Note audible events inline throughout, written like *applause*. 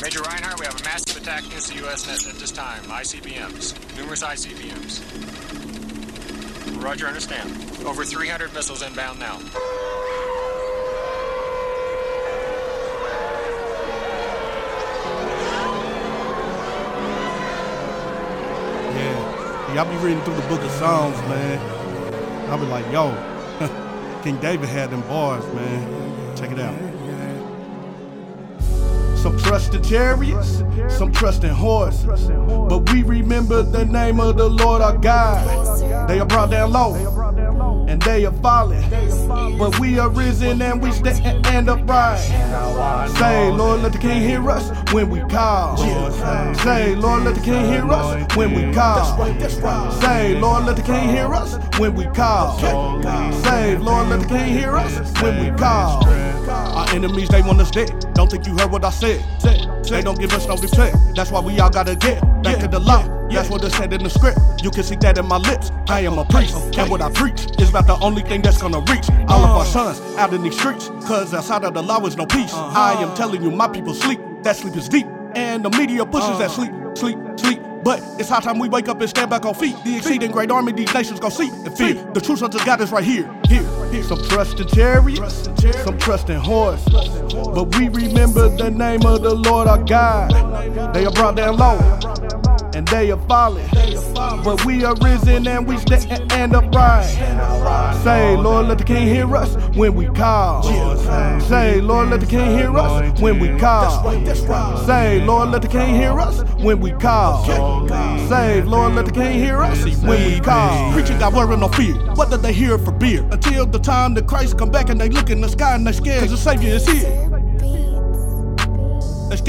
Major Reinhardt, we have a massive attack against the U.S. net at this time. ICBMs. Numerous ICBMs. Roger, understand. Over 300 missiles inbound now. Yeah. Y'all be reading through the book of Psalms, man. I'll be like, yo, *laughs* King David had them bars, man. Check it out. Some trust in chariots, some trust in horses. But we remember the name of the Lord our God. They are brought down low, and they are falling. But we are risen and we stand and upright. Say, Lord, let the King hear us when we call. Say, Lord, let the King hear us when we call. Say, Lord, let the King hear us when we call. Say, Lord, let the King hear us when we call. Our enemies, they want us dead. Don't think you heard what I said. They don't give us no respect. That's why we all gotta get back to the That's what it said in the script. You can see that in my lips. I am a priest, and what I preach is about the only thing that's gonna reach all of our uh. sons out in these streets. Cause outside of the law is no peace. Uh-huh. I am telling you, my people sleep. That sleep is deep, and the media pushes that uh. sleep, sleep, sleep. But it's high time we wake up and stand back on feet. The exceeding great army these nations gon' see and fear. The true sons of God is right here, here, here. Some trust in chariots, some trust in horses. But we remember the name of the Lord our God. They are brought down low, and they are falling. But we are risen and we stand and upright. Say, Lord, let the King hear us when we call. Say, Lord, let the King hear us when we call. Say, Lord, let the King hear us when we call. Say, Lord, let the King hear us when we call. Preaching got worry no fear. What did they hear for beer? Until the time that Christ come back and they look in the sky and they scared cause the Savior is here.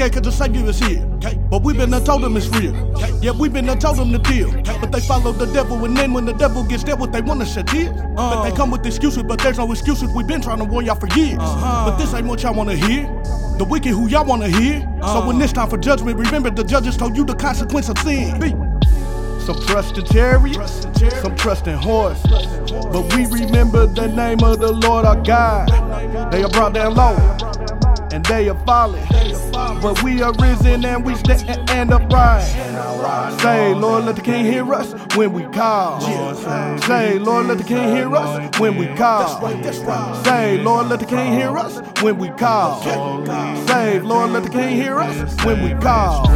Scared cause the Savior is here. But we been done told them it's real. Yeah, we been done told them the deal. But they follow the devil, and then when the devil gets there, what they wanna shed tears. But they come with excuses, but there's no excuses. we been trying to warn y'all for years. But this ain't what y'all wanna hear. The wicked who y'all wanna hear. So when it's time for judgment, remember the judges told you the consequence of sin. Some trust in chariots, some trust in horse. But we remember the name of the Lord our God. They are brought down low, and they are falling. But we are risen and we stand and upright. Say, Lord, let the King hear us when we call. Say, Lord, let the King hear us when we call. Say, Lord, let the King hear us when we call. Say, Lord, let the King hear us when we call.